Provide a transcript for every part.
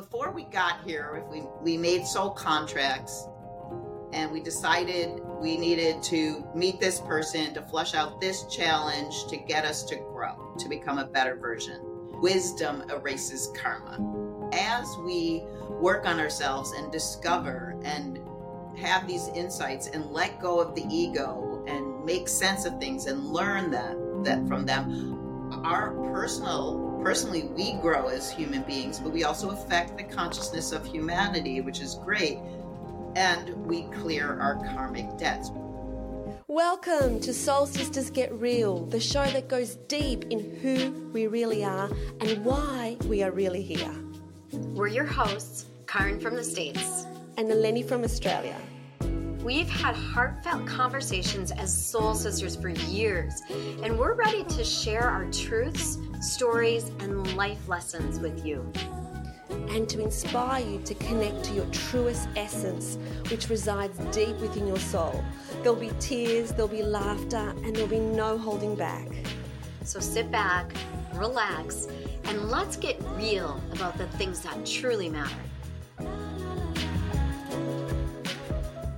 before we got here, we we made soul contracts, and we decided we needed to meet this person to flush out this challenge to get us to grow, to become a better version. Wisdom erases karma. As we work on ourselves and discover and have these insights and let go of the ego and make sense of things and learn that that from them our personal personally we grow as human beings but we also affect the consciousness of humanity which is great and we clear our karmic debts Welcome to Soul Sisters Get Real, the show that goes deep in who we really are and why we are really here. We're your hosts, Caryn from the States and Eleni from Australia. We've had heartfelt conversations as soul sisters for years, and we're ready to share our truths, stories, and life lessons with you. And to inspire you to connect to your truest essence, which resides deep within your soul. There'll be tears, there'll be laughter, and there'll be no holding back. So sit back, relax, and let's get real about the things that truly matter.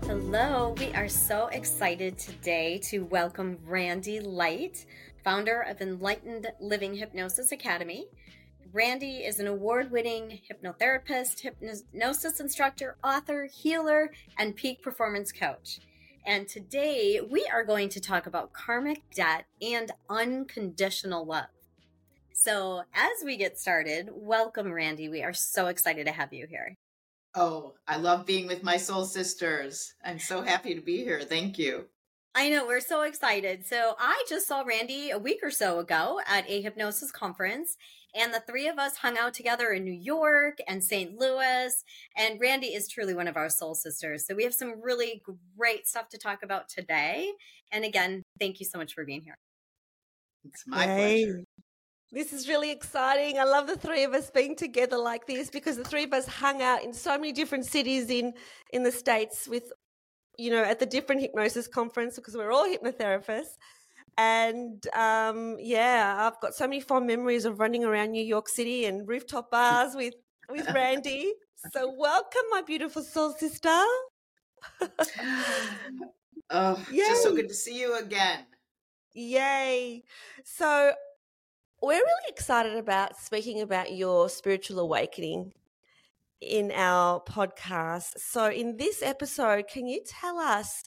Hello, we are so excited today to welcome Randi Light, founder of Enlightened Living Hypnosis Academy. Randi is an award winning hypnotherapist, hypnosis instructor, author, healer, and peak performance coach. And today we are going to talk about karmic debt and unconditional love. So, as we get started, welcome, Randi. We are so excited to have you here. Oh, I love being with my soul sisters. I'm so happy to be here. Thank you. I know, we're so excited. So, I just saw Randi a week or so ago at a hypnosis conference, and the three of us hung out together in New York and St. Louis. And Randi is truly one of our soul sisters. So, we have some really great stuff to talk about today. And again, thank you so much for being here. It's my hey. pleasure. This is really exciting. I love the three of us being together like this because the three of us hung out in so many different cities in in the states with you know at the different hypnosis conference because we're all hypnotherapists. And um, yeah, I've got so many fond memories of running around New York City and rooftop bars with with Randi. So welcome, my beautiful soul sister. oh, Yay. just so good to see you again. Yay. So we're really excited about speaking about your spiritual awakening in our podcast. So, in this episode, can you tell us?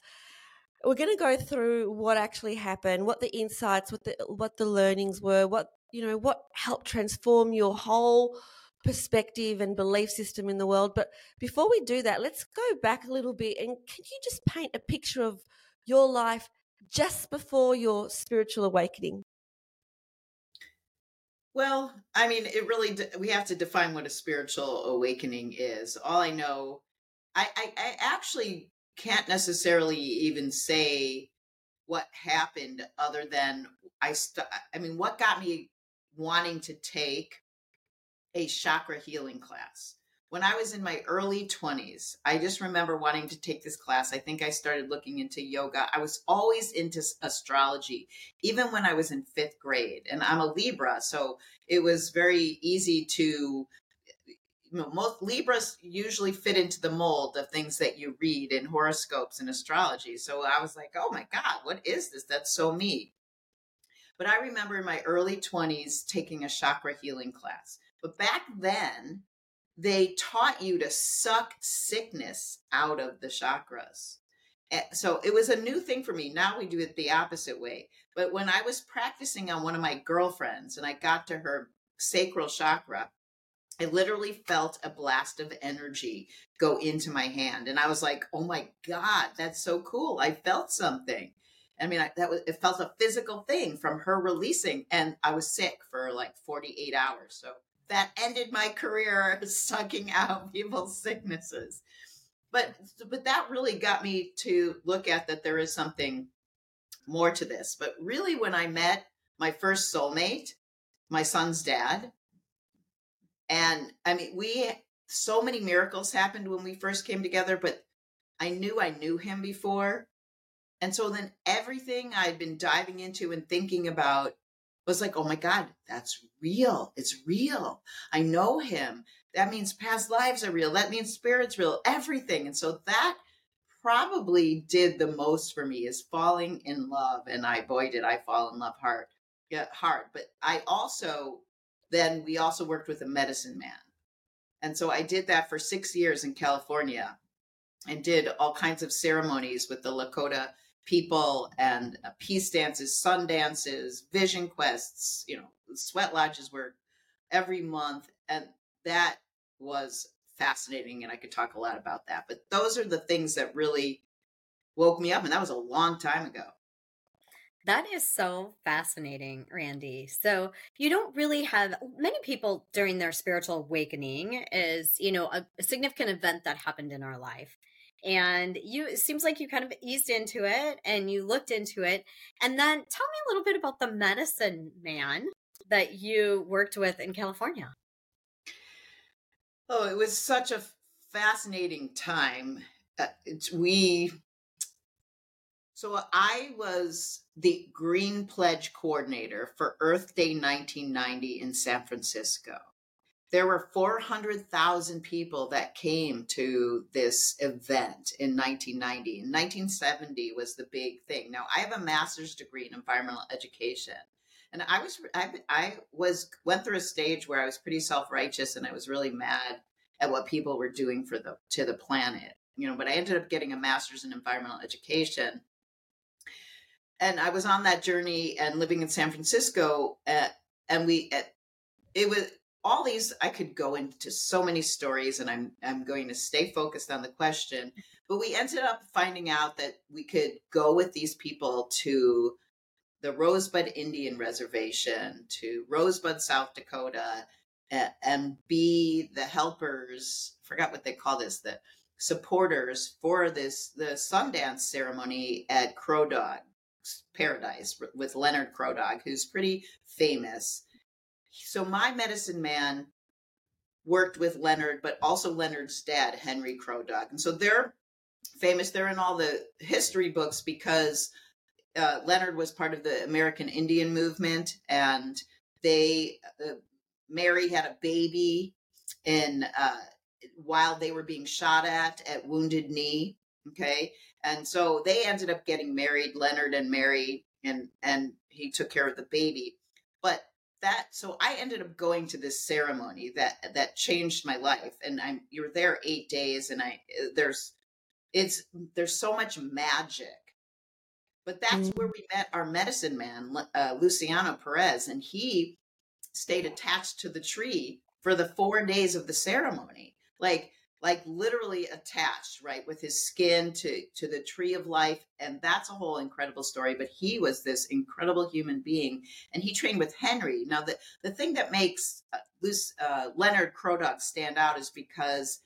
We're going to go through what actually happened, what the insights, what the what the learnings were, what you know, what helped transform your whole perspective and belief system in the world. But before we do that, let's go back a little bit and can you just paint a picture of your life just before your spiritual awakening? Well, I mean, it really, we have to define what a spiritual awakening is. All I know, I, I, I actually can't necessarily even say what happened other than I, st- I mean, what got me wanting to take a chakra healing class when I was in my early 20s, I just remember wanting to take this class. I think I started looking into yoga. I was always into astrology, even when I was in fifth grade. And I'm a Libra, so it was very easy to. Most Libras usually fit into the mold of things that you read in horoscopes and astrology. So I was like, oh my God, what is this? That's so me. But I remember in my early 20s taking a chakra healing class. But back then, they taught you to suck sickness out of the chakras. Eh, so it was a new thing for me. Now we do it the opposite way. But when I was practicing on one of my girlfriends and I got to her sacral chakra, I literally felt a blast of energy go into my hand. And I was like, oh my God, that's so cool. I felt something. I mean, I, that was, it felt a physical thing from her releasing. And I was sick for like 48 hours. So that ended my career sucking out people's sicknesses. But but that really got me to look at that there is something more to this. But really when I met my first soulmate, my son's dad, and I mean we so many miracles happened when we first came together, but I knew I knew him before. And so then everything I'd been diving into and thinking about was like, oh my God, that's real. It's real. I know him. that means past lives are real. That means spirits real, everything. And so that probably did the most for me is falling in love. And I, boy, did I fall in love hard, yeah, hard. But I also, then we also worked with a medicine man. And so I did that for six years in California and did all kinds of ceremonies with the Lakota people and uh, peace dances, sun dances, vision quests, you know, sweat lodges were every month. And that was fascinating. And I could talk a lot about that. But those are the things that really woke me up. And that was a long time ago. That is so fascinating, Randi. So, you don't really have many people during their spiritual awakening is, you know, a, a significant event that happened in our life and you it seems like you kind of eased into it and you looked into it. And then tell me a little bit about the medicine man that you worked with in california. Oh it was such a fascinating time. Uh, we so i was the green pledge coordinator for earth day 1990 in san francisco there were 400,000 people that came to this event in 1990. In 1970 was the big thing. Now, I have a master's degree in environmental education. And I was I, I was went through a stage where I was pretty self-righteous and I was really mad at what people were doing for the to the planet. You know, but I ended up getting a master's in environmental education. And I was on that journey and living in San Francisco at, and we at, it was all these I could go into so many stories and I'm I'm going to stay focused on the question. But we ended up finding out that we could go with these people to the Rosebud Indian Reservation, to Rosebud, South Dakota, and be the helpers, forgot what they call this, the supporters for this the Sundance ceremony at Crow Dog Paradise with Leonard Crow Dog, who's pretty famous so my medicine man worked with Leonard, but also Leonard's dad, Henry Crow Dog. And so they're famous. They're in all the history books because uh, Leonard was part of the American Indian movement, and they uh, Mary had a baby in uh, while they were being shot at at Wounded Knee. Okay, and so they ended up getting married, Leonard and Mary, and and he took care of the baby. That so i ended up going to this ceremony that that changed my life and i'm you're there eight days and i there's it's there's so much magic. But that's where we met our medicine man uh, luciano perez and he stayed attached to the tree for the four days of the ceremony. Like like literally attached right with his skin to to the tree of life and that's a whole incredible story but he was this incredible human being and he trained with henry. Now the the thing that makes uh, uh, leonard crow stand out is because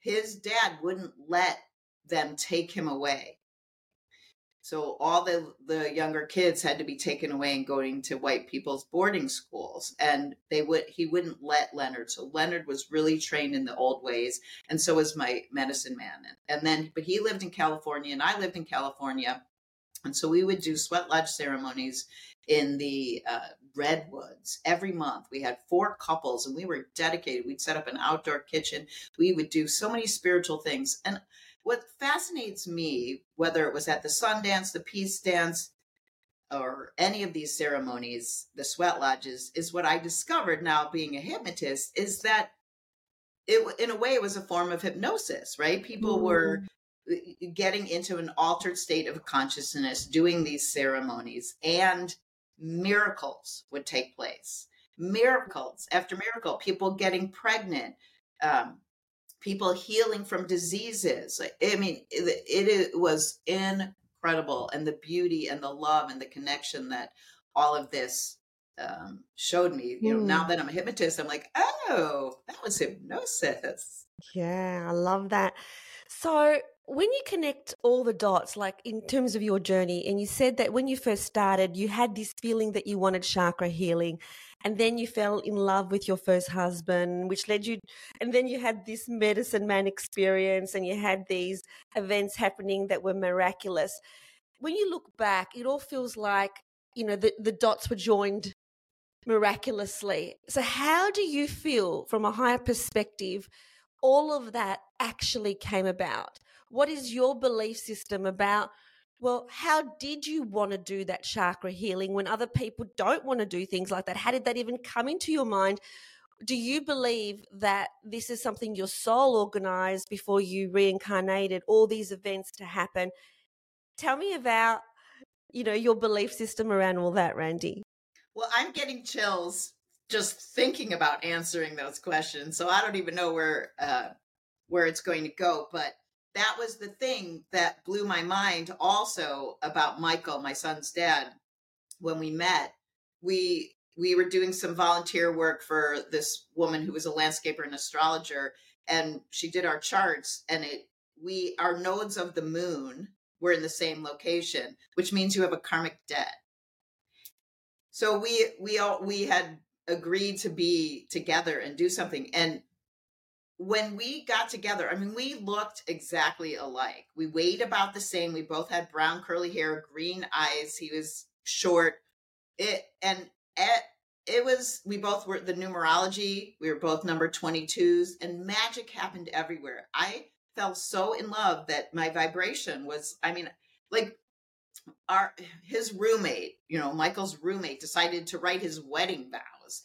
his dad wouldn't let them take him away so all the the younger kids had to be taken away and going to white people's boarding schools, and they would he wouldn't let Leonard. So Leonard was really trained in the old ways, and so was my medicine man. And, then, but he lived in California, and I lived in California, and so we would do sweat lodge ceremonies in the uh, redwoods every month. We had four couples, and we were dedicated. We'd set up an outdoor kitchen. We would do so many spiritual things, and what fascinates me, whether it was at the Sundance, the Peace Dance, or any of these ceremonies, the sweat lodges, is what I discovered now being a hypnotist is that it, in a way, it was a form of hypnosis, right? People mm. were mm-hmm. getting into an altered state of consciousness, doing these ceremonies, and miracles would take place. Miracles after miracle, people getting pregnant, um, people healing from diseases. I mean, it, it was incredible, and the beauty and the love and the connection that all of this um, showed me. You know, mm. now hmm. that I'm a hypnotist, I'm like, oh, that was hypnosis. Yeah, I love that. So, when you connect all the dots, like in terms of your journey, and you said that when you first started, you had this feeling that you wanted chakra healing, and then you fell in love with your first husband which led you and then you had this medicine man experience and you had these events happening that were miraculous when you look back it all feels like you know the, the dots were joined miraculously. So, how do you feel from a higher perspective? All of that actually came about. What is your belief system about? Well, how did you want to do that chakra healing when other people don't want to do things like that? How did that even come into your mind? Do you believe that this is something your soul organized before you reincarnated, all these events to happen? Tell me about, you know, your belief system around all that, Randi. Well, I'm getting chills just thinking about answering those questions. So I don't even know where uh, where it's going to go. But that was the thing that blew my mind also about Michael, my son's dad. When we met, we we were doing some volunteer work for this woman who was a landscaper and astrologer, and she did our charts. And it we our nodes of the moon were in the same location, which means you have a karmic debt so we we all we had agreed to be together and do something and when we got together i mean we looked exactly alike. We weighed about the same. We both had brown curly hair green eyes. He was short. It and at it was we both were the numerology we were both number 22s and magic happened everywhere. I fell so in love that my vibration was i mean like our his roommate, you know, Michael's roommate decided to write his wedding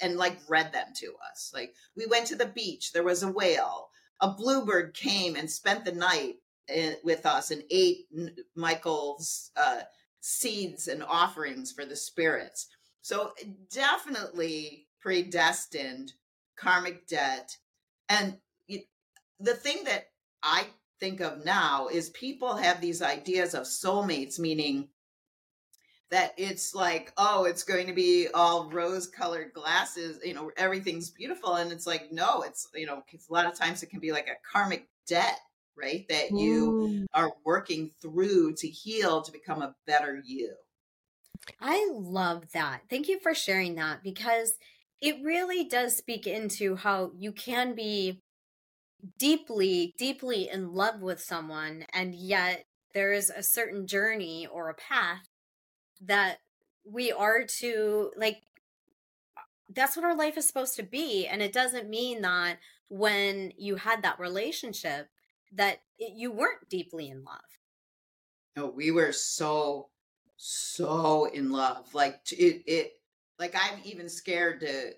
and like read them to us. Like we went to the beach, there was a whale. A bluebird came and spent the night in, with us and ate Michael's uh, seeds and offerings for the spirits. So definitely predestined karmic debt. And the thing that I think of now is people have these ideas of soulmates, meaning that it's like, oh, it's going to be all rose colored glasses, you know, everything's beautiful. And it's like, no, it's, you know, a lot of times it can be like a karmic debt, right? That you mm. are working through to heal to become a better you. I love that. Thank you for sharing that because it really does speak into how you can be deeply, deeply in love with someone, and yet there is a certain journey or a path that we are to like that's what our life is supposed to be and it doesn't mean that when you had that relationship that it, you weren't deeply in love. No we were so so in love like it it like i'm even scared to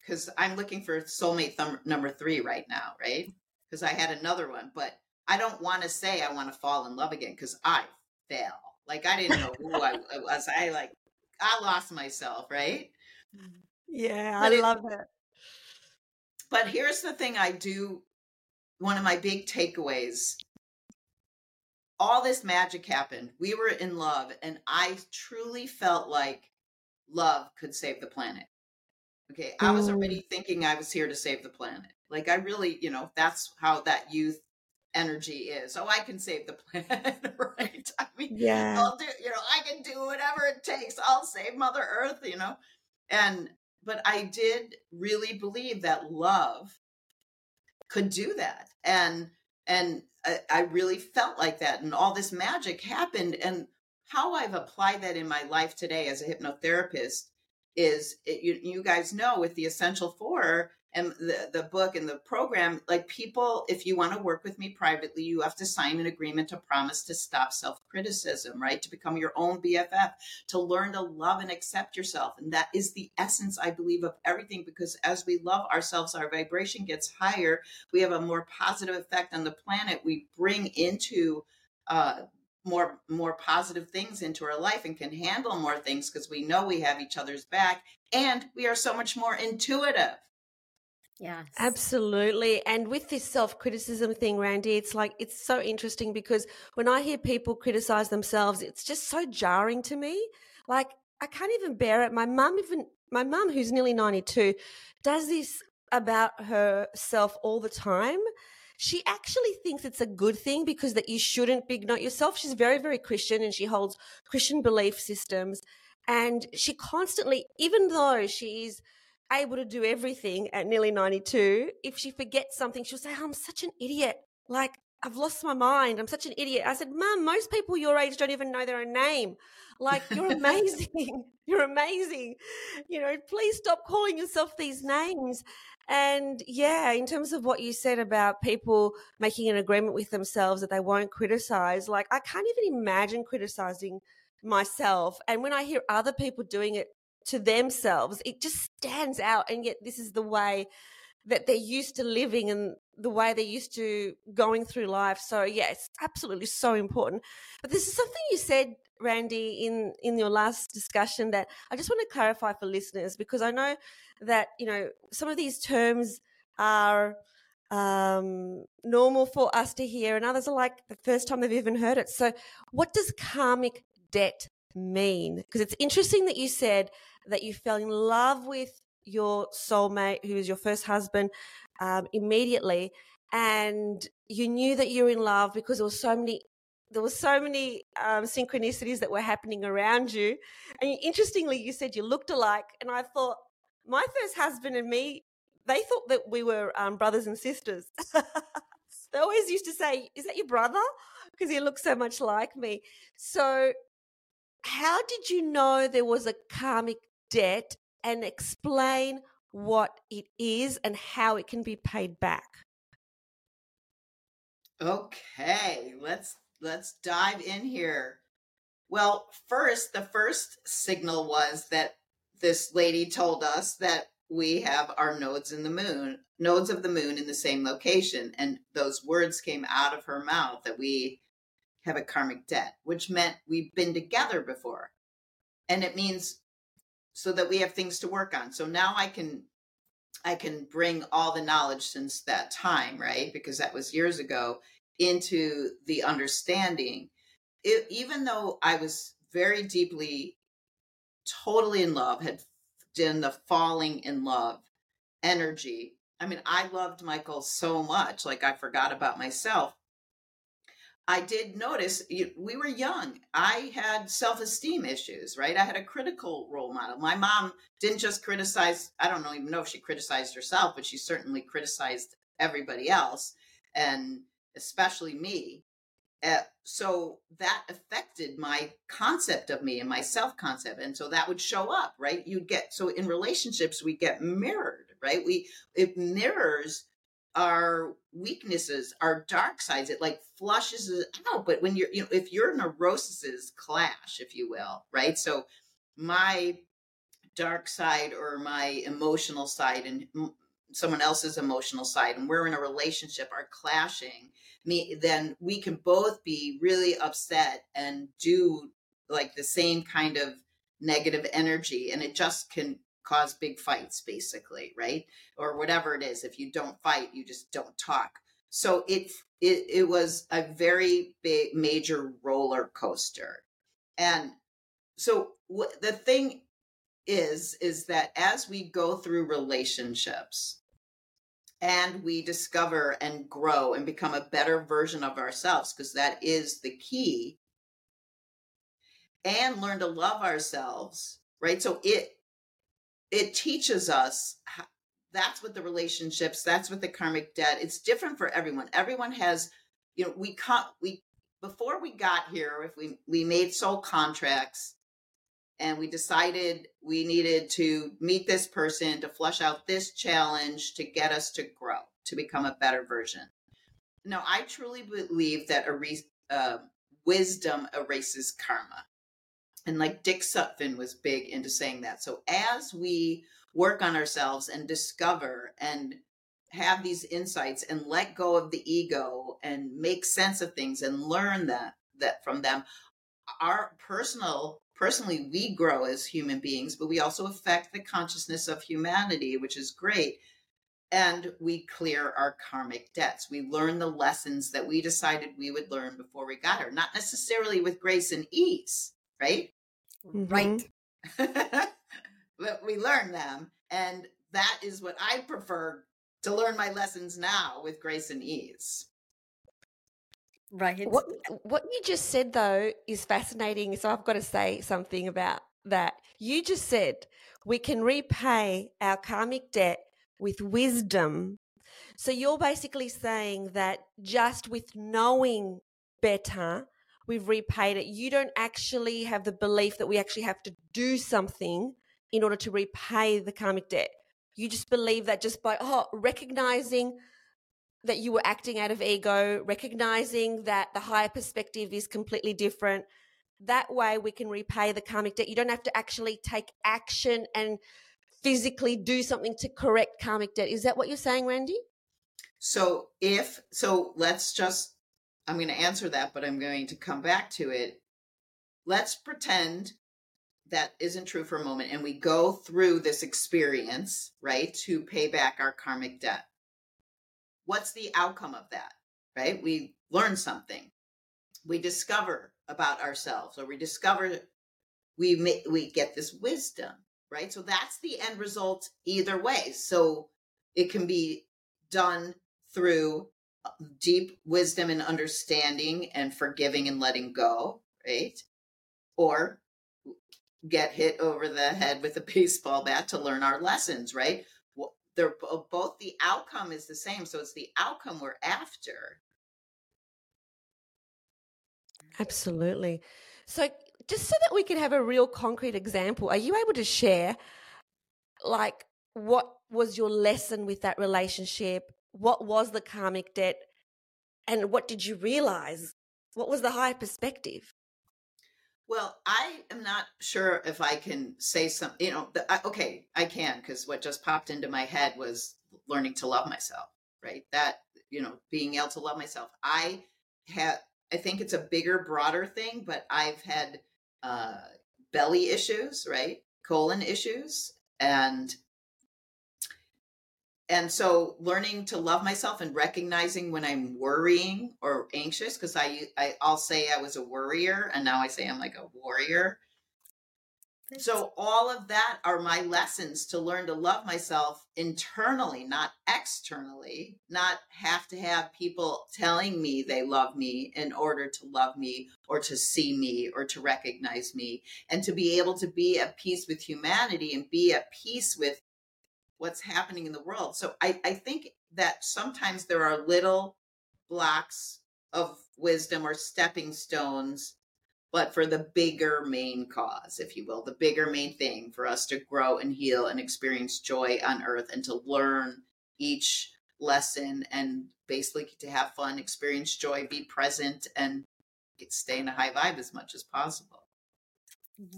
because i'm looking for soulmate thumb, number three right now right? Mm. Because I had another one, but I don't want to say I want to fall in love again because I fail. Like I didn't know who I was. I like I lost myself, right? Mm. Yeah, but I it, love it. But here's the thing I do one of my big takeaways. All this magic happened. We were in love and I truly felt like love could save the planet. Okay, I was already thinking I was here to save the planet. Like I really, you know, that's how that youth energy is. So I can save the planet, right? I mean, yeah, I'll do, you know, I can do whatever it takes. I'll save Mother Earth, you know. And but I did really believe that love could do that. And and I, I really felt like that and all this magic happened and how I've applied that in my life today as a hypnotherapist is it, you, you guys know with the essential four and the, the book and the program like people if you want to work with me privately you have to sign an agreement to promise to stop self-criticism right? To become your own bff to learn to love and accept yourself. And that is the essence i believe of everything because as we love ourselves our vibration gets higher. We have a more positive effect on the planet. We bring into uh, more more positive things into our life and can handle more things because we know we have each other's back. And we are so much more intuitive Yes. Absolutely. And with this self criticism thing, Randi, it's like, it's so interesting because when I hear people criticize themselves, it's just so jarring to me. Like, I can't even bear it. My mum, even, my mum, who's nearly 92, does this about herself all the time. She actually thinks it's a good thing because that you shouldn't big note yourself. She's very, very Christian and she holds Christian belief systems. And she constantly, even though she's, able to do everything at nearly 92, if she forgets something, she'll say, oh, I'm such an idiot. Like, I've lost my mind. I'm such an idiot. I said, Mum, most people your age don't even know their own name. Like, you're amazing. you're amazing. You know, please stop calling yourself these names. And yeah, in terms of what you said about people making an agreement with themselves that they won't criticize, like, I can't even imagine criticizing myself. And when I hear other people doing it to themselves, it just stands out. And yet, this is the way that they're used to living and the way they're used to going through life. So yeah, it's absolutely so important. But this is something you said, Randi, in in your last discussion that I just want to clarify for listeners because I know that you know some of these terms are um, normal for us to hear, and others are like the first time they've even heard it. So, what does karmic debt mean? Because it's interesting that you said that you fell in love with your soulmate, who was your first husband, um, immediately, and you knew that you were in love because there were so many. There were so many um, synchronicities that were happening around you, and interestingly, you said you looked alike, and I thought my first husband and me, they thought that we were um, brothers and sisters. they always used to say, "Is that your brother?" Because he looked so much like me. So, how did you know there was a karmic debt and explain what it is and how it can be paid back. Okay, let's let's dive in here. Well, first, the first signal was that this lady told us that we have our nodes in the moon, nodes of the moon in the same location. And those words came out of her mouth that we have a karmic debt, which meant we've been together before. And it means so that we have things to work on. So now I can I can bring all the knowledge since that time, right? Because that was years ago into the understanding. It, even though I was very deeply, totally in love, had done the falling in love energy. I mean, I loved Michael so much, like I forgot about myself. I did notice we were young. I had self esteem issues, right? I had a critical role model. My mom didn't just criticize, I don't even know if she criticized herself, but she certainly criticized everybody else, and especially me. Uh, so that affected my concept of me and my self concept. And so that would show up, right? You'd get, so in relationships, we get mirrored, right? We, it mirrors our weaknesses, our dark sides. It like flushes it out. But when you're, you know, if your neuroses clash, if you will, right? So my dark side or my emotional side and someone else's emotional side and we're in a relationship are clashing me then we can both be really upset and do like the same kind of negative energy and it just can cause big fights basically right? Or whatever it is if you don't fight you just don't talk. So it it, it was a very big major roller coaster. And so w- the thing is is that as we go through relationships and we discover and grow and become a better version of ourselves because that is the key and learn to love ourselves right? So it it teaches us that's what the relationships that's what the karmic debt it's different for everyone. Everyone has you know we can't we before we got here if we we made soul contracts and we decided we needed to meet this person to flush out this challenge to get us to grow to become a better version. Now i truly believe that a uh, wisdom erases karma and like Dick Sutphin was big into saying that. So as we work on ourselves and discover and have these insights and let go of the ego and make sense of things and learn that that from them our personal personally we grow as human beings but we also affect the consciousness of humanity which is great. And we clear our karmic debts. We learn the lessons that we decided we would learn before we got here. Not necessarily with grace and ease right? Mm-hmm. Right. but we learn them. And that is what I prefer to learn my lessons now with grace and ease. Right. What what you just said though is fascinating. So I've got to say something about that. You just said we can repay our karmic debt with wisdom. So you're basically saying that just with knowing better, we've repaid it. You don't actually have the belief that we actually have to do something in order to repay the karmic debt. You just believe that just by oh recognizing that you were acting out of ego, recognizing that the higher perspective is completely different. That way we can repay the karmic debt. You don't have to actually take action and physically do something to correct karmic debt. Is that what you're saying, Randi? So if so let's just I'm going to answer that but I'm going to come back to it. Let's pretend that isn't true for a moment and we go through this experience, right, to pay back our karmic debt. What's the outcome of that right? We learn something. We discover about ourselves or we discover we make, we get this wisdom right? So that's the end result either way. So it can be done through deep wisdom and understanding and forgiving and letting go right? Or get hit over the head with a baseball bat to learn our lessons right? They're both the outcome is the same so it's the outcome we're after. Absolutely. So just so that we can have a real concrete example are you able to share like what was your lesson with that relationship what was the karmic debt and what did you realize what was the higher perspective well, I am not sure if I can say some, you know, the, I, okay, I can because what just popped into my head was learning to love myself, right? That, you know, being able to love myself. I have, I think it's a bigger, broader thing, but I've had uh, belly issues, right? Colon issues. And and so learning to love myself and recognizing when i'm worrying or anxious because I, I i'll say i was a worrier and now i say i'm like a warrior. So all of that are my lessons to learn to love myself internally not externally not have to have people telling me they love me in order to love me or to see me or to recognize me. And to be able to be at peace with humanity and be at peace with what's happening in the world. So I, I think that sometimes there are little blocks of wisdom or stepping stones, but for the bigger main cause, if you will, the bigger main thing for us to grow and heal and experience joy on earth and to learn each lesson and basically to have fun, experience joy, be present, and stay in a high vibe as much as possible.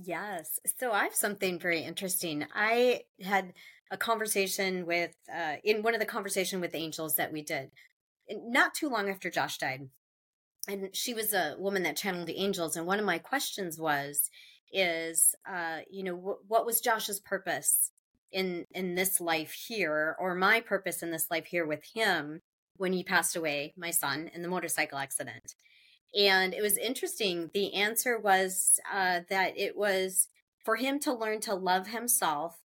Yes. So I have something very interesting. I had a conversation with uh, in one of the conversation with angels that we did not too long after Josh died. And she was a woman that channeled the angels. And one of my questions was, is, uh, you know, wh- what was Josh's purpose in, in this life here or my purpose in this life here with him when he passed away, my son, in the motorcycle accident? And it was interesting. The answer was uh, that it was for him to learn to love himself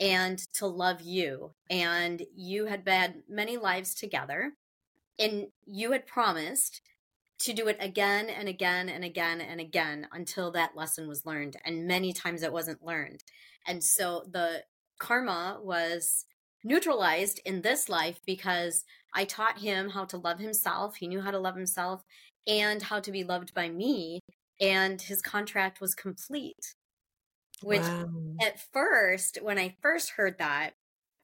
and to love you. And you had had many lives together, and you had promised to do it again and again and again and again until that lesson was learned. And many times it wasn't learned. And so the karma was neutralized in this life because I taught him how to love himself. He knew how to love himself and how to be loved by me. And his contract was complete. Which wow. at first, when I first heard that,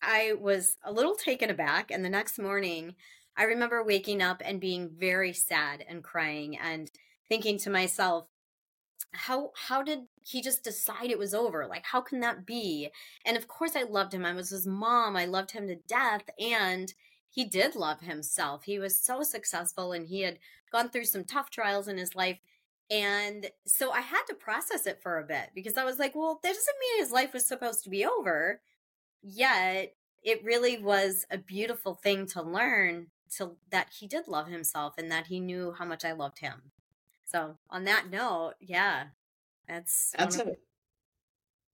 I was a little taken aback. And the next morning, I remember waking up and being very sad and crying and thinking to myself, how how did he just decide it was over like how can that be and of course i loved him i was his mom i loved him to death and he did love himself he was so successful and he had gone through some tough trials in his life and so I had to process it for a bit because I was like, well, that doesn't mean his life was supposed to be over. Yet it really was a beautiful thing to learn to that he did love himself and that he knew how much I loved him. So on that note, yeah, that's that's a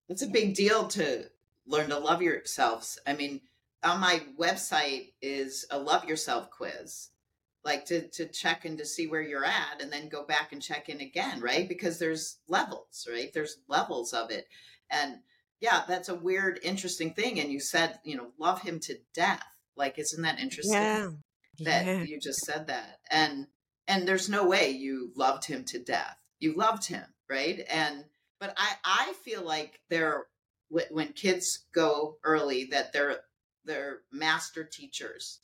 that's a big deal to learn to love yourselves. I mean, on my website is a love yourself quiz like to to check and to see where you're at and then go back and check in again right because there's levels right there's levels of it and yeah that's a weird interesting thing and you said you know love him to death Like, isn't that interesting? Yeah. That yeah. you just said that. And and there's no way you loved him to death. You loved him, right? And but I I feel like they're when kids go early that they're they're master teachers.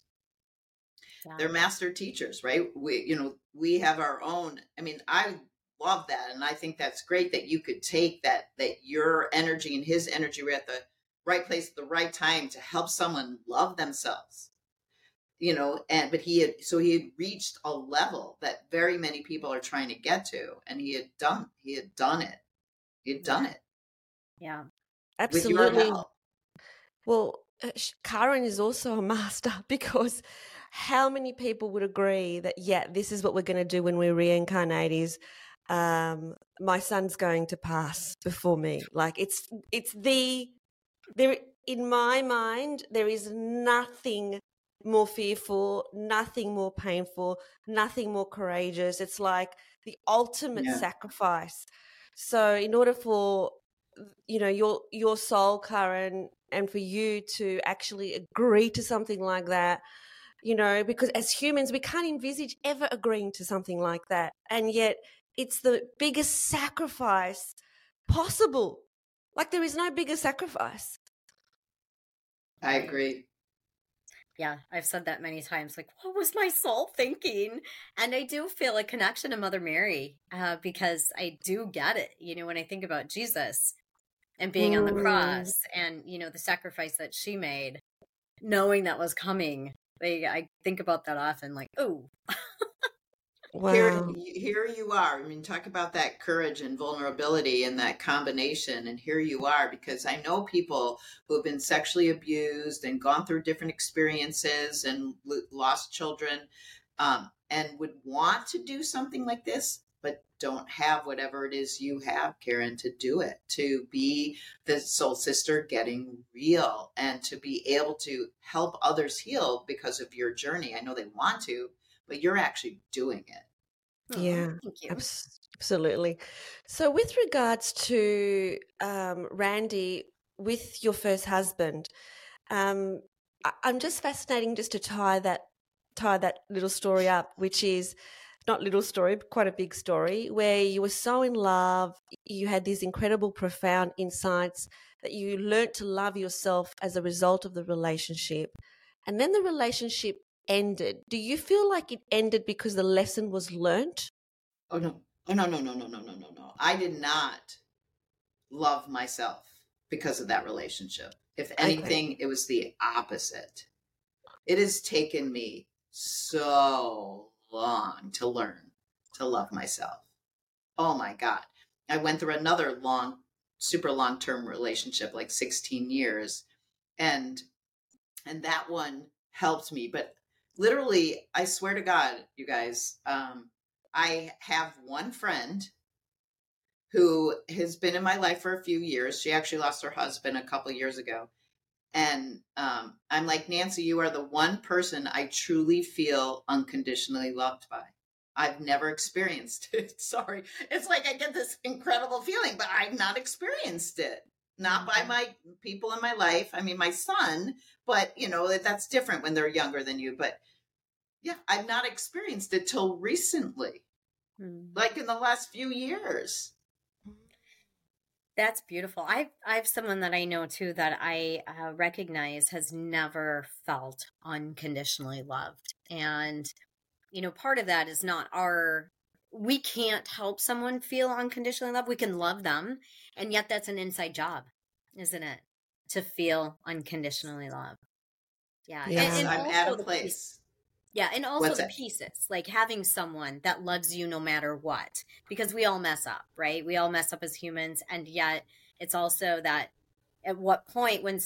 Yeah. They're master teachers, right? We you know, we have our own. I mean, I love that and I think that's great that you could take that that your energy and his energy were at the right place at the right time to help someone love themselves you know and but he had so he had reached a level that very many people are trying to get to and he had done he had done it he had done it yeah absolutely well uh, caryn is also a master because how many people would agree that yeah this is what we're going to do when we reincarnate is um my son's going to pass before me. Like it's it's the there in my mind there is nothing more fearful nothing more painful nothing more courageous. It's like the ultimate yeah. sacrifice. So in order for you know your your soul caryn and for you to actually agree to something like that you know because as humans we can't envisage ever agreeing to something like that and yet it's the biggest sacrifice possible like there is no bigger sacrifice I agree. Yeah, I've said that many times. Like, what was my soul thinking? And I do feel a connection to Mother Mary uh, because I do get it. You know, when I think about Jesus and being mm. on the mm. cross and, you know, the sacrifice that she made, knowing that was coming, like, I think about that often. Like, oh, Wow. Here, here you are. I mean, talk about that courage and vulnerability and that combination. And here you are, because I know people who have been sexually abused and gone through different experiences and lost children um, and would want to do something like this, but don't have whatever it is you have, Caryn, to do it, to be the soul sister getting real and to be able to help others heal because of your journey. I know they want to, but you're actually doing it. yeah, thank you absolutely. So, with regards to um, Randi, with your first husband, um, I- I'm just fascinating just to tie that tie that little story up, which is not little story, but quite a big story, where you were so in love, you had these incredible, profound insights that you learnt to love yourself as a result of the relationship. And then the relationship ended, do you feel like it ended because the lesson was learnt? Oh no. Oh no, no, no, no, no, no, no, no. I did not love myself because of that relationship. If anything, okay. it was the opposite. It has taken me so long to learn to love myself. Oh my God. I went through another long, super long term relationship, like 16 years. And and that one helped me. But literally, I swear to God, you guys, um, I have one friend who has been in my life for a few years. She actually lost her husband a couple years ago. And um, I'm like, Nancy, you are the one person I truly feel unconditionally loved by. I've never experienced it. Sorry. It's like I get this incredible feeling, but I've not experienced it. Not by mm-hmm. my people in my life. I mean, my son, but you know, that's different when they're younger than you. But yeah, I've not experienced it till recently, mm. like in the last few years. That's beautiful. I I have someone that I know too that I uh, recognize has never felt unconditionally loved, and you know, part of that is not our. We can't help someone feel unconditionally loved. We can love them, and yet that's an inside job, isn't it? To feel unconditionally loved. Yeah, yeah. And, and I'm at a place. Yeah, and also What's the pieces, like having someone that loves you no matter what, because we all mess up, right? We all mess up as humans, and yet it's also that at what point when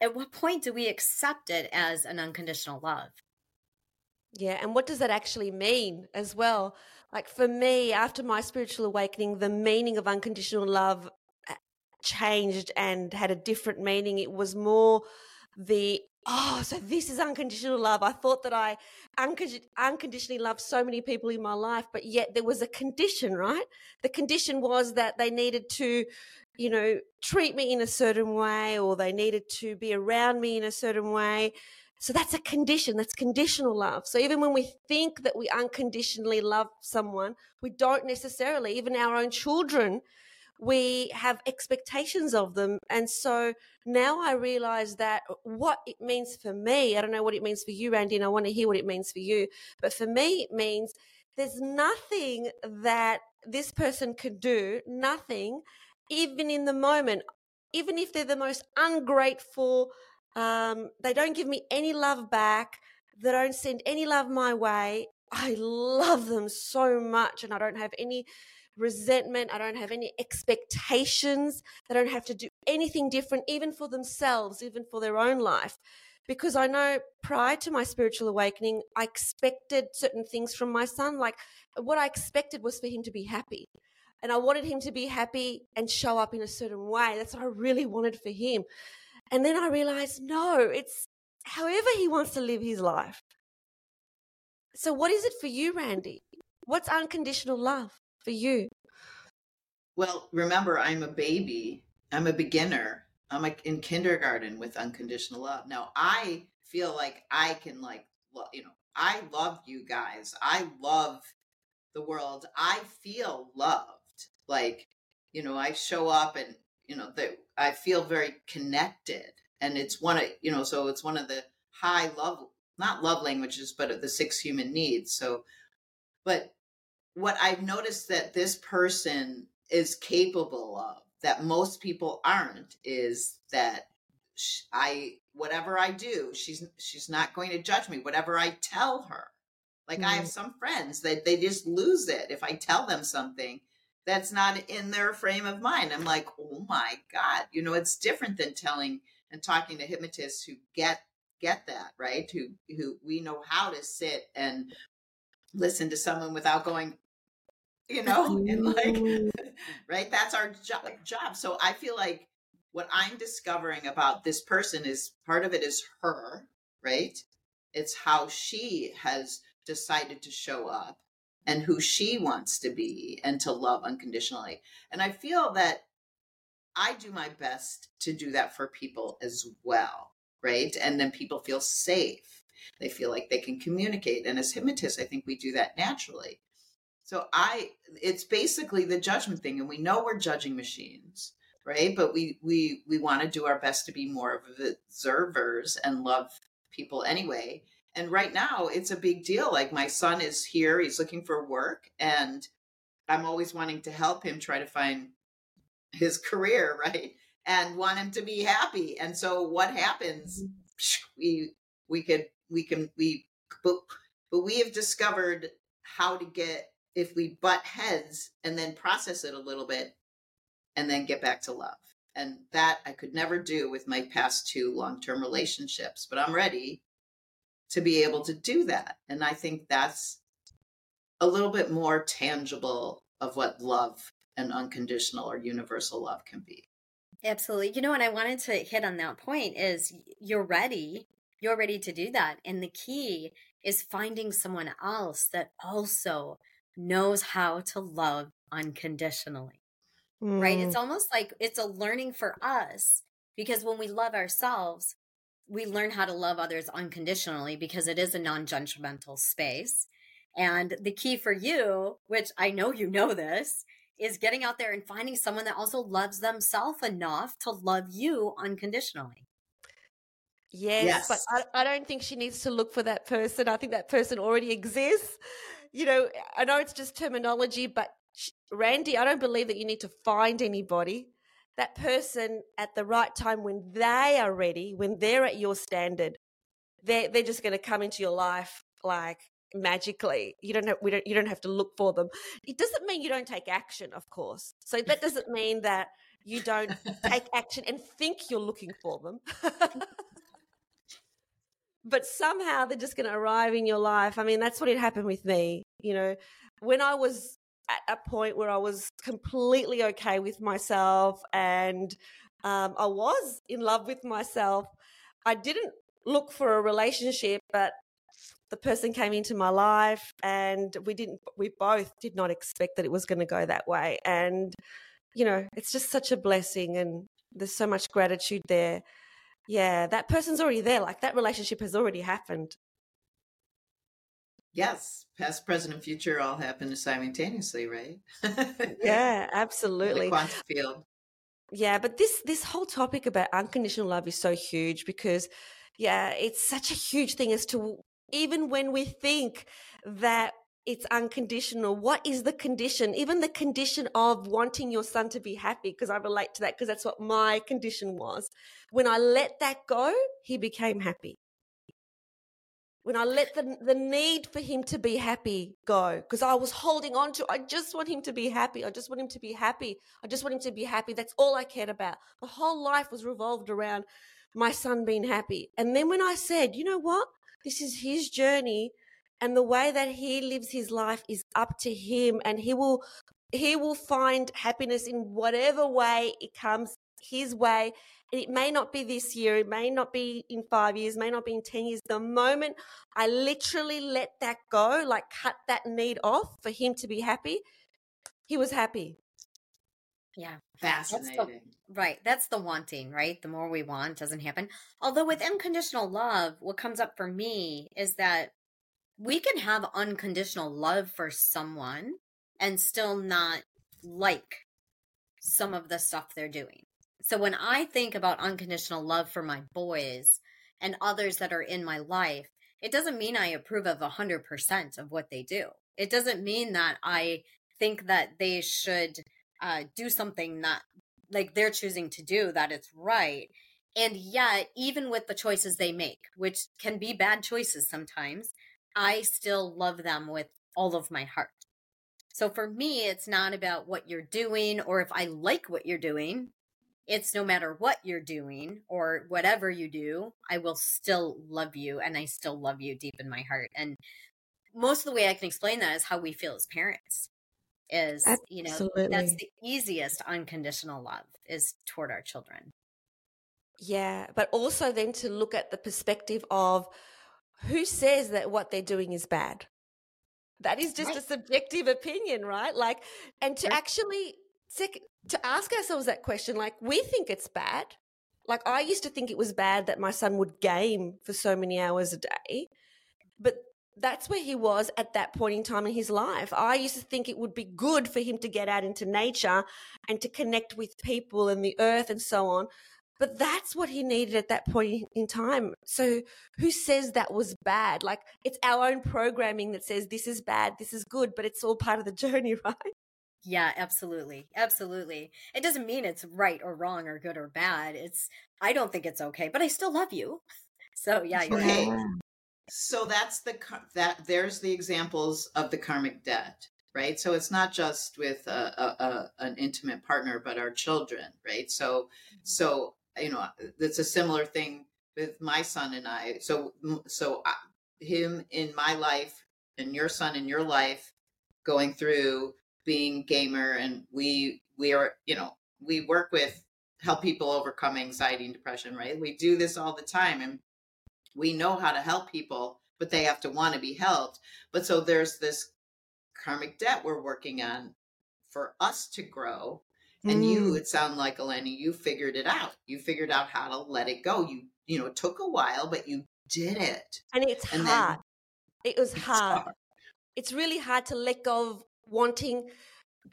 at what point do we accept it as an unconditional love? Yeah, and what does that actually mean as well? Like for me, after my spiritual awakening, the meaning of unconditional love uh, changed and had a different meaning. It was more the oh, so this is unconditional love. I thought that I unconditionally loved so many people in my life, but yet there was a condition, right? The condition was that they needed to, you know, treat me in a certain way or they needed to be around me in a certain way. So that's a condition, that's conditional love. So even when we think that we unconditionally love someone, we don't necessarily, even our own children, we have expectations of them. And so now I realize that what it means for me, I don't know what it means for you, Randi, and I want to hear what it means for you. But for me, it means there's nothing that this person could do, nothing, even in the moment, even if they're the most ungrateful, um, they don't give me any love back, they don't send any love my way. I love them so much, and I don't have any resentment. I don't have any expectations. They don't have to do anything different, even for themselves, even for their own life. Because I know prior to my spiritual awakening, I expected certain things from my son. Like what I expected was for him to be happy. And I wanted him to be happy and show up in a certain way. That's what I really wanted for him. And then I realized, no, it's however he wants to live his life. So, what is it for you, Randi? What's unconditional love? For you? Well, remember, I'm a baby. I'm a beginner. I'm like in kindergarten with unconditional love. Now, I feel like I can like, you know, I love you guys. I love the world. I feel loved. Like, you know, I show up and, you know, that I feel very connected. And it's one of, you know, so it's one of the high love, not love languages, but the six human needs. So, but what I've noticed that this person is capable of that most people aren't is that I whatever I do, she's she's not going to judge me. Whatever I tell her, like. I have mm. some friends that they just lose it if I tell them something that's not in their frame of mind. I'm like, oh my god, you know, it's different than telling and talking to hypnotists who get get that right, who who we know how to sit and listen to someone without going you know and like right? That's our job job. So i feel like what i'm discovering about this person is part of it is her right? It's how she has decided to show up and who she wants to be and to love unconditionally. And i feel that i do my best to do that for people as well right? And then people feel safe. They feel like they can communicate. And as hypnotists i think we do that naturally so I it's basically the judgment thing and we know we're judging machines, right? But we we we want to do our best to be more of observers and love people anyway. And right now it's a big deal. Like my son is here, he's looking for work and I'm always wanting to help him try to find his career, right? And want him to be happy. And so what happens? Mm-hmm. We we could we can we but, but we have discovered how to get if we butt heads and then process it a little bit and then get back to love. And that I could never do with my past two long term relationships, but I'm ready to be able to do that. And I think that's a little bit more tangible of what love and unconditional or universal love can be. Absolutely. You know, what I wanted to hit on that point is you're ready. You're ready to do that. And the key is finding someone else that also knows how to love unconditionally. Mm. Right? It's mm. almost like it's a learning for us because when we love ourselves, we learn how to love others unconditionally because it is a non judgmental space. And the key for you, which I know you know this, is getting out there and finding someone that also loves themselves enough to love you unconditionally. Yes, yes. but I, I, don't think she needs to look for that person. I think that person already exists you know, I know it's just terminology, but Randi, I don't believe that you need to find anybody. That person at the right time when they are ready, when they're at your standard, they're, they're just going to come into your life like magically. You don't have, we don't, you don't have to look for them. It doesn't mean you don't take action, of course. So that doesn't mean that you don't take action and think you're looking for them. but somehow they're just going to arrive in your life. I mean, that's what had happened with me. You know, when I was at a point where I was completely okay with myself and um, I was in love with myself, I didn't look for a relationship, but the person came into my life and we didn't, we both did not expect that it was going to go that way. And, you know, it's just such a blessing and there's so much gratitude there Yeah, that person's already there. Like that relationship has already happened. Yes, past, present, and future all happen simultaneously, right? yeah, the absolutely. quantum field. Yeah, but this this whole topic about unconditional love is so huge because yeah, it's such a huge thing as to even when we think that it's unconditional, what is the condition? Even the condition of wanting your son to be happy, because I relate to that because that's what my condition was. When I let that go, he became happy when I let the, the need for him to be happy go, because I was holding on to, I just want him to be happy. I just want him to be happy. I just want him to be happy. That's all I cared about. My whole life was revolved around my son being happy. And then when I said, you know what? This is his journey and the way that he lives his life is up to him and he will he will find happiness in whatever way it comes his way and it may not be this year, it may not be in five years, may not be in 10 years. The moment I literally let that go, like cut that need off for him to be happy, he was happy. Yeah. Fascinating. That's the, right. That's the wanting, right? The more we want doesn't happen. Although with unconditional love, what comes up for me is that we can have unconditional love for someone and still not like some of the stuff they're doing. So when I think about unconditional love for my boys and others that are in my life, it doesn't mean I approve of 100% of what they do. It doesn't mean that I think that they should uh, do something that like they're choosing to do that it's right. And yet, even with the choices they make, which can be bad choices sometimes, I still love them with all of my heart. So for me, it's not about what you're doing or if I like what you're doing it's no matter what you're doing or whatever you do, I will still love you and I still love you deep in my heart. And most of the way I can explain that is how we feel as parents. Is Absolutely. you know that's the easiest unconditional love is toward our children. Yeah, but also then to look at the perspective of who says that what they're doing is bad. That is just right. a subjective opinion, right? Like, and to actually Second, to ask ourselves that question, like we think it's bad. Like I used to think it was bad that my son would game for so many hours a day, but that's where he was at that point in time in his life. I used to think it would be good for him to get out into nature and to connect with people and the earth and so on. But that's what he needed at that point in time. So who says that was bad? Like it's our own programming that says this is bad, this is good, but it's all part of the journey, right? Yeah, absolutely. Absolutely. It doesn't mean it's right or wrong or good or bad. It's I don't think it's okay, but I still love you. So, yeah, you're okay. Right. So that's the that there's the examples of the karmic debt, right? So it's not just with a, a, a an intimate partner, but our children, right? So mm-hmm. so you know, it's a similar thing with my son and I. So so I, him in my life and your son in your life going through being gamer and we we are you know we work with help people overcome anxiety and depression right we do this all the time and we know how to help people but they have to want to be helped but so there's this karmic debt we're working on for us to grow and mm. you it sounded like Eleni you figured it out. You figured out how to let it go. You you know it took a while but you did it. And it's and hard. It was hard. hard. It's really hard to let go of wanting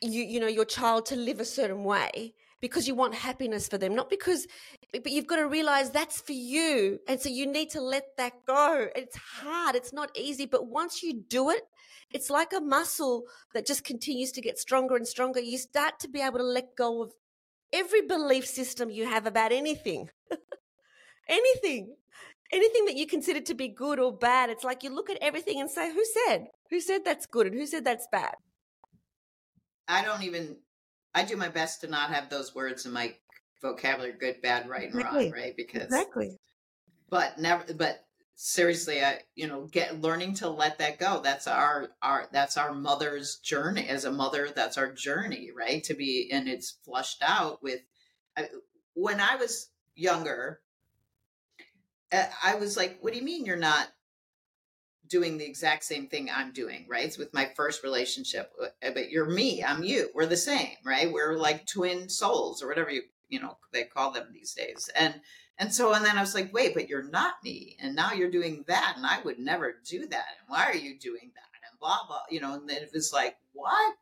you you know your child to live a certain way because you want happiness for them not because but you've got to realize that's for you. And so you need to let that go. It's hard. It's not easy. But once you do it it's like a muscle that just continues to get stronger and stronger you start to be able to let go of every belief system you have about anything anything anything that you consider to be good or bad it's like you look at everything and say who said who said that's good and who said that's bad I don't even. I do my best to not have those words in my vocabulary: good, bad, right, and exactly. wrong. Right? Because exactly. But never. But seriously, I you know get learning to let that go. That's our our that's our mother's journey as a mother. That's our journey, right? To be and it's flushed out with. I, when I was younger, eh, I was like, "What do you mean you're not doing the exact same thing I'm doing, right? It's with my first relationship, uh, but you're me, I'm you. We're the same, right? We're like twin souls or whatever you, you know, they call them these days. And And so, and then I was like, wait, but you're not me. And now you're doing that. And I would never do that. And why are you doing that? And blah, blah, you know, and then it was like, what?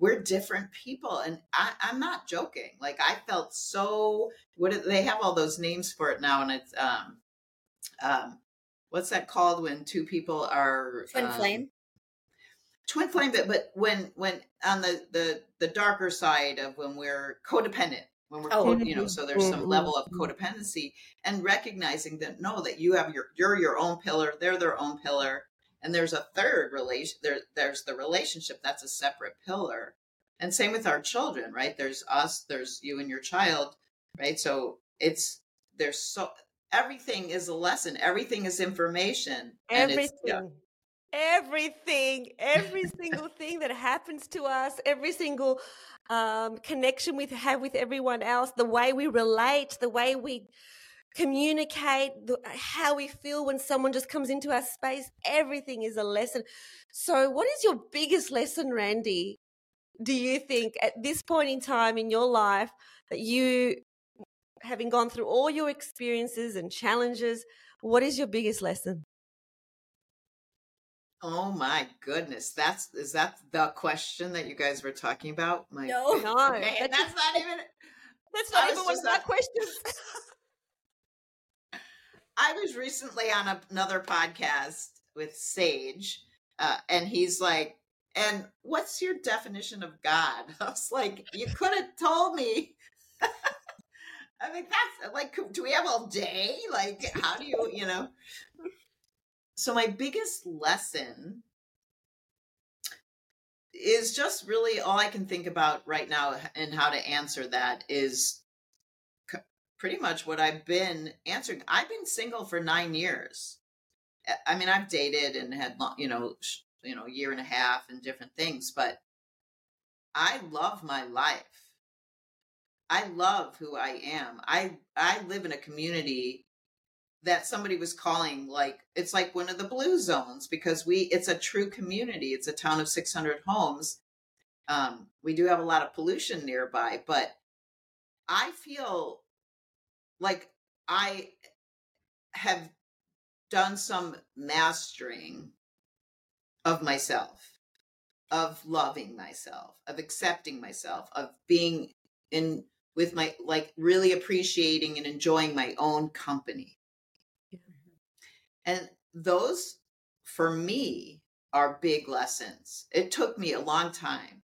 We're different people. And I, I'm not joking. Like I felt so, what they have all those names for it now. And it's, um, um, what's that called when two people are twin um, flame twin flame but, but when when on the the the darker side of when we're codependent when we're Oh. you know so there's some level of mm-hmm. codependency and recognizing that no that you have your you're your own pillar they're their own pillar and there's a third relation there there's the relationship that's a separate pillar and same with our children right there's us there's you and your child right so it's there's so everything is a lesson everything is information and it's- Everything. yeah. Everything, every single thing that happens to us, every single um, connection we have with everyone else, the way we relate, the way we communicate, the, how we feel when someone just comes into our space, everything is a lesson. So, what is your biggest lesson, Randi? Do you think at this point in time in your life that you, having gone through all your experiences and challenges, what is your biggest lesson? Oh my goodness. That's is that the question that you guys were talking about? My No. No, Okay, that's, that's not even that's not even one just of my not- questions. I was recently on a- another podcast with Sage, uh, and he's like, and what's your definition of God? I was like, you could have told me. I think that's like, do we have all day? Like, how do you, you know? So, my biggest lesson is just really all I can think about right now and how to answer that is c- pretty much what I've been answering. I've been single for nine years. I- mean, I've dated and had, you know, sh- you know, a year and a half and different things, but I love my life. I love who I am. I I live in a community that somebody was calling like it's like one of the blue zones because we it's a true community. It's a town of 600 homes. Um, we do have a lot of pollution nearby, but I feel like I have done some mastering of myself, of loving myself, of accepting myself, of being in with my like really appreciating and enjoying my own company. And those for me are big lessons. It took me a long time.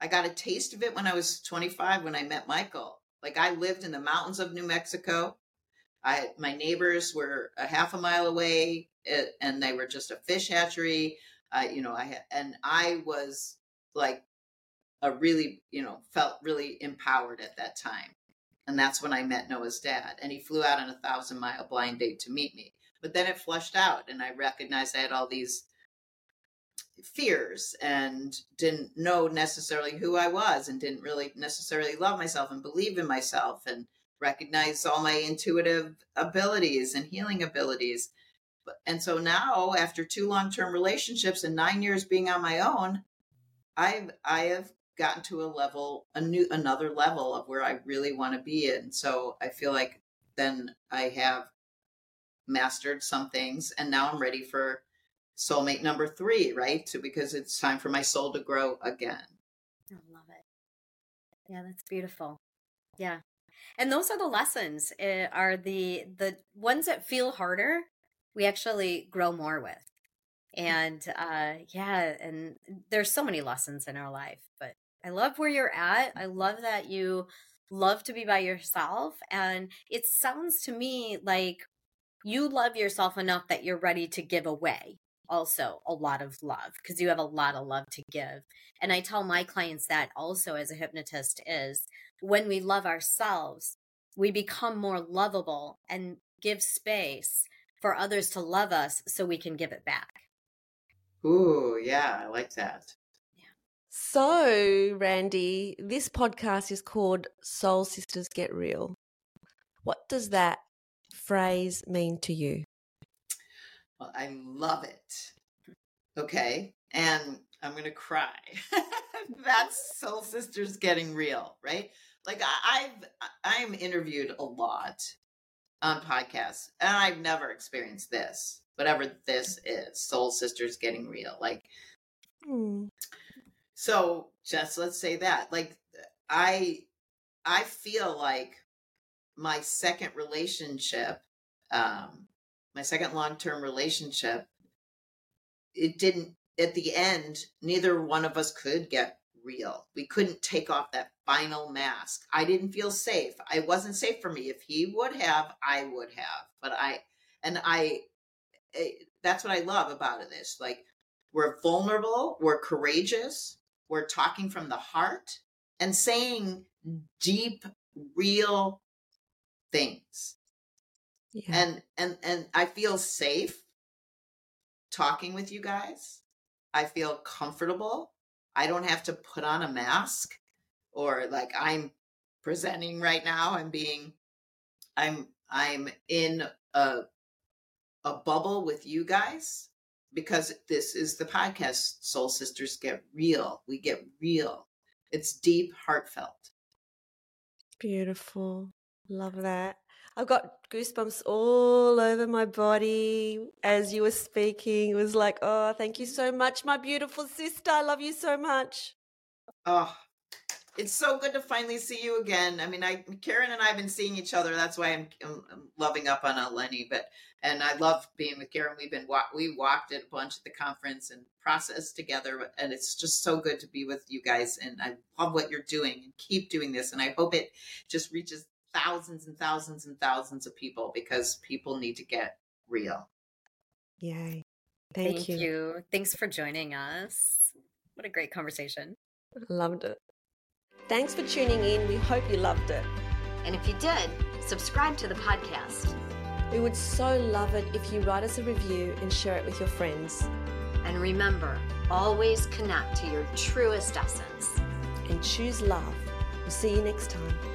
I got a taste of it when I was 25 when I met Michael. Like I lived in the mountains of New Mexico. I my neighbors were a half a mile away eh, and they were just a fish hatchery. I you know, I had and I was like a really, you know, felt really empowered at that time. And that's when I met Noah's dad. And he flew out on a thousand mile blind date to meet me. But then it flushed out and I recognized I had all these fears and didn't know necessarily who I was and didn't really necessarily love myself and believe in myself and recognize all my intuitive abilities and healing abilities. And so now after two long-term relationships and 9 years being on my own, I've I have gotten to a level a new another level of where I really want to be in. So I feel like then I have mastered some things and now I'm ready for soulmate number 3, right? So because it's time for my soul to grow again. I love it. Yeah, that's beautiful. Yeah. And those are the lessons uh, are the the ones that feel harder we actually grow more with. And uh yeah, and there's so many lessons in our life, but I love where you're at. I love that you love to be by yourself and it sounds to me like you love yourself enough that you're ready to give away also a lot of love because you have a lot of love to give. And I tell my clients that also as a hypnotist is when we love ourselves, we become more lovable and give space for others to love us so we can give it back. Ooh, yeah, I like that. So, Randi, this podcast is called Soul Sisters Get Real. What does that phrase mean to you? Well, I love it. Okay. And I'm going to cry. That's Soul Sisters getting real, right? Like I, I've, I'm interviewed a lot on podcasts, and I've never experienced this, whatever this is. Soul sisters getting real, like. Mm. So just let's say that, like, I, I feel like my second relationship, um, my second long term relationship, it didn't. At the end, neither one of us could get real. We couldn't take off that final mask. I didn't feel safe. I wasn't safe for me. If he would have, I would have. But I, and I, it, eh, that's what I love about. This like we're vulnerable, we're courageous, we're talking from the heart and saying deep, real things. Yeah. And and and I feel safe talking with you guys. I feel comfortable. I don't have to put on a mask or like I'm presenting right now. I'm being I'm I'm in a a bubble with you guys because this is the podcast Soul Sisters Get Real. We get real. It's deep, heartfelt. Beautiful. Love that. I've got goosebumps all over my body as you were speaking. It was like, oh, thank you so much, my beautiful sister. I love you so much. Oh, it's so good to finally see you again. I mean, I Caryn and I have been seeing each other. That's why I'm, I'm, loving up on uh, Eleni. But and I love being with Caryn. We've been we walked it a bunch at the conference and processed together, and it's just so good to be with you guys. And I love what you're doing and keep doing this. And I hope it just reaches thousands and thousands and thousands of people because people need to get real. Yay. Thank, Thank you. you. Thanks for joining us. What a great conversation. Loved it. Thanks for tuning in. We hope you loved it. And if you did, subscribe to the podcast. We would so love it if you write us a review and share it with your friends. And remember, always connect to your truest essence. And choose love. We'll see you next time.